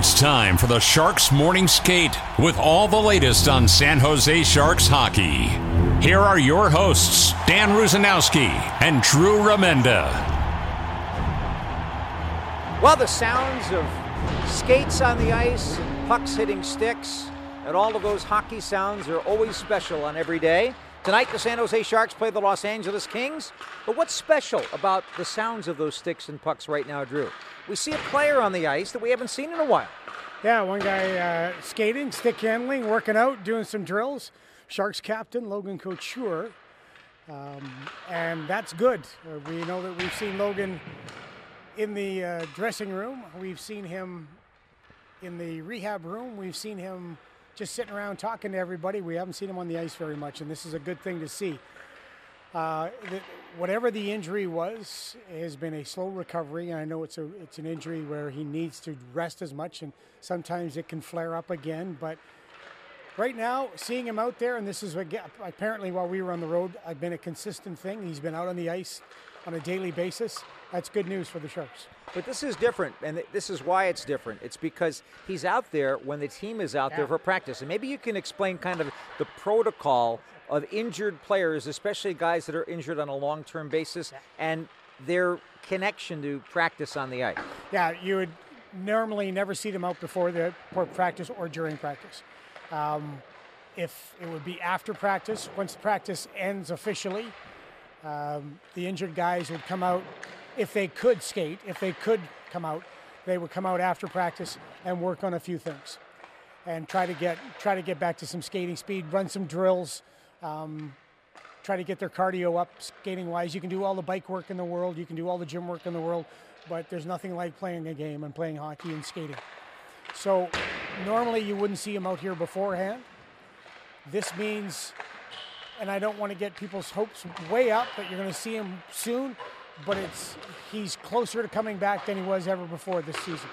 It's time for the Sharks Morning Skate with all the latest on San Jose Sharks hockey. Here are your hosts, Dan Rusanowsky and Drew Remenda. Well, the sounds of skates on the ice, and pucks hitting sticks, and all of those hockey sounds are always special on every day. Tonight, the San Jose Sharks play the Los Angeles Kings. But what's special about the sounds of those sticks and pucks right now, Drew? We see a player on the ice that we haven't seen in a while. Yeah, one guy uh, skating, stick handling, working out, doing some drills. Sharks captain Logan Couture. Um, and that's good. Uh, we know that we've seen Logan in the uh, dressing room. We've seen him in the rehab room. We've seen him just sitting around talking to everybody. We haven't seen him on the ice very much, and this is a good thing to see. Uh, the, whatever the injury was, has been a slow recovery. And I know it's a it's an injury where he needs to rest as much, and sometimes it can flare up again. But right now, seeing him out there, and this is apparently while we were on the road, I've been a consistent thing. He's been out on the ice on a daily basis. That's good news for the Sharks. But this is different, and this is why it's different. It's because he's out there when the team is out yeah. there for practice. And maybe you can explain kind of the protocol of injured players, especially guys that are injured on a long term basis, and their connection to practice on the ice. Yeah, you would normally never see them out before the before practice or during practice. Um, if it would be after practice, once practice ends officially, um, the injured guys would come out if they could skate, if they could come out, they would come out after practice and work on a few things, and try to get try to get back to some skating speed, run some drills, um, try to get their cardio up skating wise. You can do all the bike work in the world, you can do all the gym work in the world, but there's nothing like playing a game and playing hockey and skating. So normally you wouldn't see them out here beforehand. This means, and I don't want to get people's hopes way up but you're going to see him soon but it's he's closer to coming back than he was ever before this season.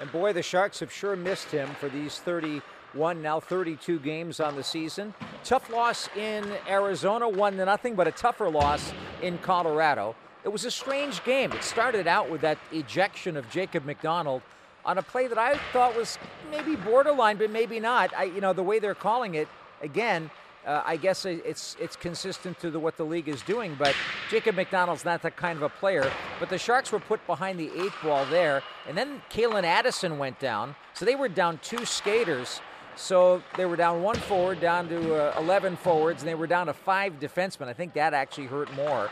And boy, the Sharks have sure missed him for these 31, now 32 games on the season. Tough loss in Arizona, one to nothing, but a tougher loss in Colorado. It was a strange game. It started out with that ejection of Jacob MacDonald on a play that I thought was maybe borderline, but maybe not. I, you know, the way they're calling it, again, uh, I guess it's it's consistent to the, what the league is doing. But Jacob MacDonald's not that kind of a player. But the Sharks were put behind the eight ball there, and then Calen Addison went down, so they were down two skaters. So they were down one forward, down to uh, 11 forwards, and they were down to five defensemen. I think that actually hurt more.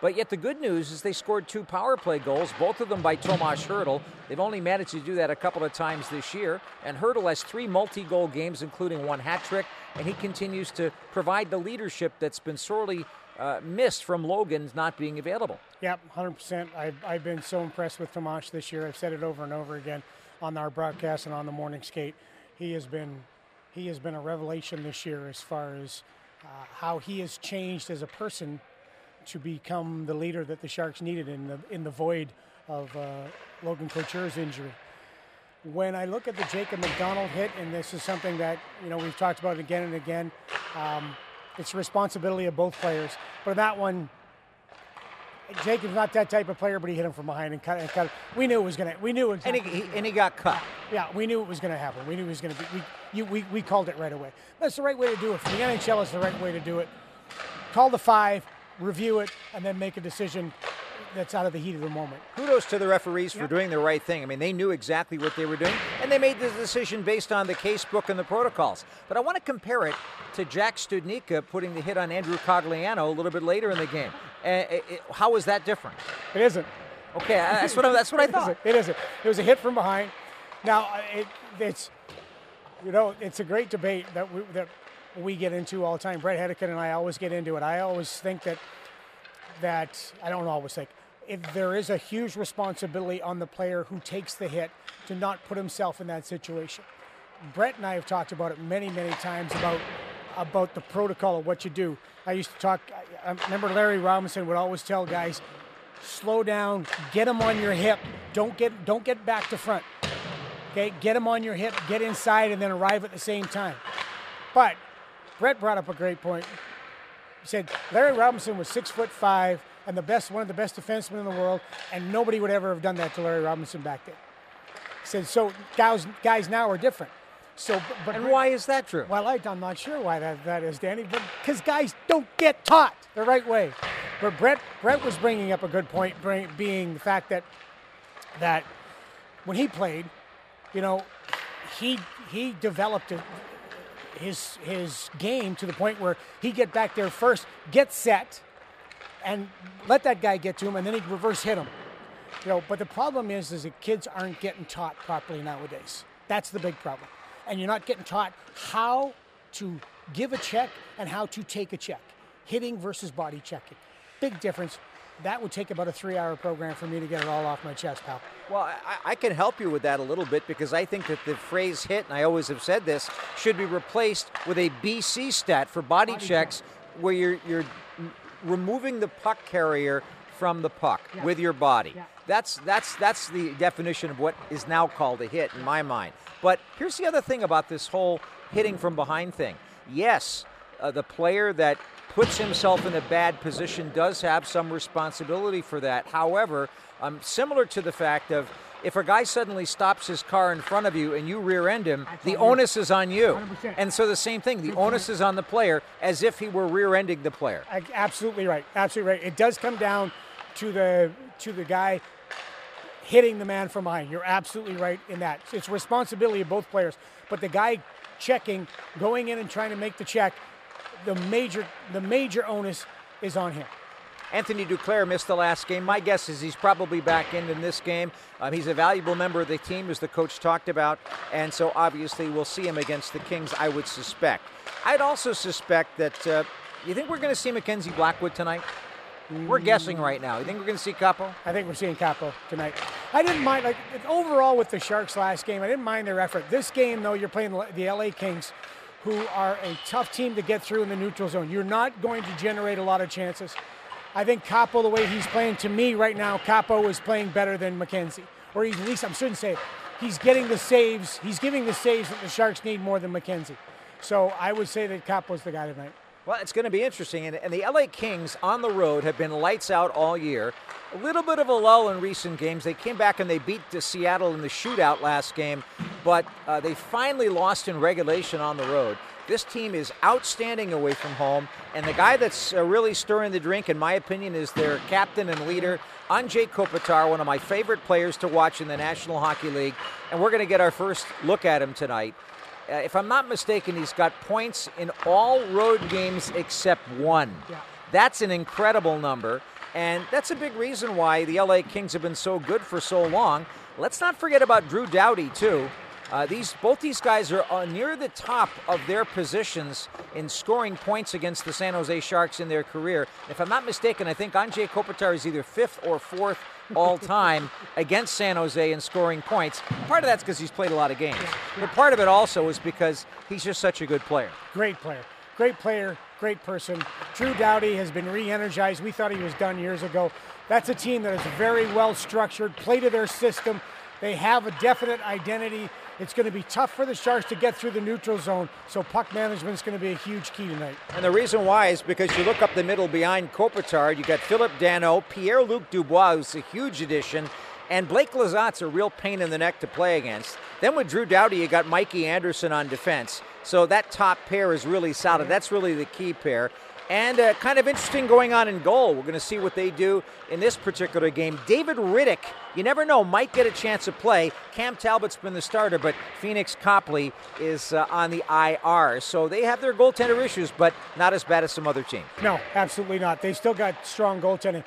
But yet the good news is they scored two power play goals, both of them by Tomas Hertl. They've only managed to do that a couple of times this year. And Hertl has three multi-goal games, including one hat trick, and he continues to provide the leadership that's been sorely uh, missed from Logan's not being available. Yep, 100%. I've, I've been so impressed with Tomas this year. I've said it over and over again on our broadcast and on the morning skate. He has been he has been a revelation this year as far as uh, how he has changed as a person to become the leader that the Sharks needed in the in the void of uh, Logan Couture's injury. When I look at the Jacob MacDonald hit, and this is something that you know we've talked about again and again, um, it's the responsibility of both players. But that one, Jacob's not that type of player, but he hit him from behind and cut. And cut. We knew it was gonna. We knew it. And, he, and he got cut. Yeah, we knew it was gonna happen. We knew it was gonna be. We, you, we, we called it right away. That's the right way to do it. For the NHL, is the right way to do it. Call the five review it, and then make a decision that's out of the heat of the moment. Kudos to the referees for doing the right thing. I mean, they knew exactly what they were doing, and they made the decision based on the case book and the protocols. But I want to compare it to Jack Studnicka putting the hit on Andrew Cogliano a little bit later in the game. Uh, it, how was that different? It isn't. Okay, that's what I, that's what I thought. It isn't. it isn't. It was a hit from behind. Now it, it's you know it's a great debate that we, that we get into all the time. Brett Hedican and I always get into it. I always think that that I don't always think if there is a huge responsibility on the player who takes the hit to not put himself in that situation. Brett and I have talked about it many, many times about about the protocol of what you do. I used to talk. I remember Larry Robinson would always tell guys, slow down, get them on your hip. Don't get don't get back to front. Okay, get them on your hip, get inside, and then arrive at the same time. But Brett brought up a great point. He said Larry Robinson was six foot five and the best, one of the best defensemen in the world, and nobody would ever have done that to Larry Robinson back then. He said so. Guys, guys now are different. So, but and why is that true? Well, I, am not sure why that, that is, Danny, but because guys don't get taught the right way. But Brett, Brett was bringing up a good point, bring, being the fact that that when he played, you know, he he developed a, his his game to the point where he get back there first, get set, and let that guy get to him, and then he reverse hit him. You know, but the problem is, is that kids aren't getting taught properly nowadays. That's the big problem, and you're not getting taught how to give a check and how to take a check, hitting versus body checking. Big difference. That would take about a three-hour program for me to get it all off my chest, pal. Well, I, I, can help you with that a little bit because I think that the phrase hit, and I always have said this, should be replaced with a BC stat for body, body checks check. where you're, you're removing the puck carrier from the puck yeah. with your body. Yeah. That's that's that's the definition of what is now called a hit in my mind. But here's the other thing about this whole hitting from behind thing. Yes, uh, the player that puts himself in a bad position does have some responsibility for that. However, um, similar to the fact of if a guy suddenly stops his car in front of you and you rear end him, That's the onus is on you. 100%. And so the same thing, the onus is on the player as if he were rear ending the player. Absolutely right. Absolutely right. It does come down to the to the guy hitting the man from behind. You're absolutely right in that. It's responsibility of both players. But the guy checking, going in and trying to make the check, the major the major onus is on him. Anthony Duclair missed the last game. My guess is he's probably back in in this game. Um, he's a valuable member of the team, as the coach talked about, and so obviously we'll see him against the Kings. I would suspect. I'd also suspect that. Uh, you think we're going to see Mackenzie Blackwood tonight? We're guessing right now. You think we're going to see Kaapo? I think we're seeing Kaapo tonight. I didn't mind, like, overall with the Sharks last game, I didn't mind their effort. This game, though, you're playing the LA Kings, who are a tough team to get through in the neutral zone. You're not going to generate a lot of chances. I think Kaapo, the way he's playing, to me right now, Kaapo is playing better than Mackenzie. Or he's, at least, I shouldn't say. He's getting the saves. He's giving the saves that the Sharks need more than Mackenzie. So I would say that Kaapo's the guy tonight. Well, it's going to be interesting. And, and, the LA Kings on the road have been lights out all year. A little bit of a lull in recent games. They came back and they beat the Seattle in the shootout last game, but uh, they finally lost in regulation on the road. This team is outstanding away from home, and the guy that's uh, really stirring the drink, in my opinion, is their captain and leader, Anze Kopitar, one of my favorite players to watch in the National Hockey League. And we're going to get our first look at him tonight. Uh, if I'm not mistaken, he's got points in all road games except one. Yeah. That's an incredible number, and that's a big reason why the LA Kings have been so good for so long. Let's not forget about Drew Doughty, too. Uh, these both these guys are uh, near the top of their positions in scoring points against the San Jose Sharks in their career. If I'm not mistaken, I think Anze Kopitar is either fifth or fourth all time against San Jose in scoring points. Part of that's because he's played a lot of games, but part of it also is because he's just such a good player. Great player, great player, great person. Drew Doughty has been re-energized. We thought he was done years ago. That's a team that is very well structured, play to their system. They have a definite identity. It's going to be tough for the Sharks to get through the neutral zone, so puck management is going to be a huge key tonight. And the reason why is because you look up the middle behind Kopitar, you got Phillip Danault, Pierre Luc Dubois, who's a huge addition, and Blake Lizotte's a real pain in the neck to play against. Then with Drew Doughty, you got Mikey Anderson on defense. So that top pair is really solid. That's really the key pair. And uh, kind of interesting going on in goal. We're going to see what they do in this particular game. David Rittich, you never know, might get a chance to play. Cam Talbot's been the starter, but Phoenix Copley is uh, on the IR. So they have their goaltender issues, but not as bad as some other teams. No, absolutely not. They've still got strong goaltending.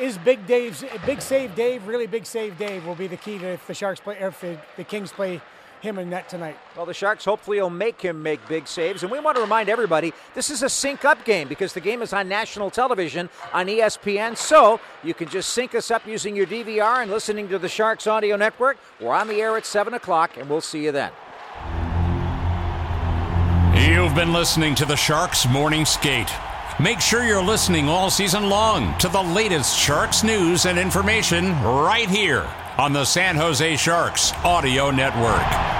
Is Big Dave's big save Dave, really big save Dave will be the key to if the Sharks play, if the, the Kings play him in net tonight. Well, the Sharks hopefully will make him make big saves. And we want to remind everybody this is a sync up game because the game is on national television on ESPN. So you can just sync us up using your DVR and listening to the Sharks Audio Network. We're on the air at 7 o'clock, and we'll see you then. You've been listening to the Sharks Morning Skate. Make sure you're listening all season long to the latest Sharks news and information right here on the San Jose Sharks Audio Network.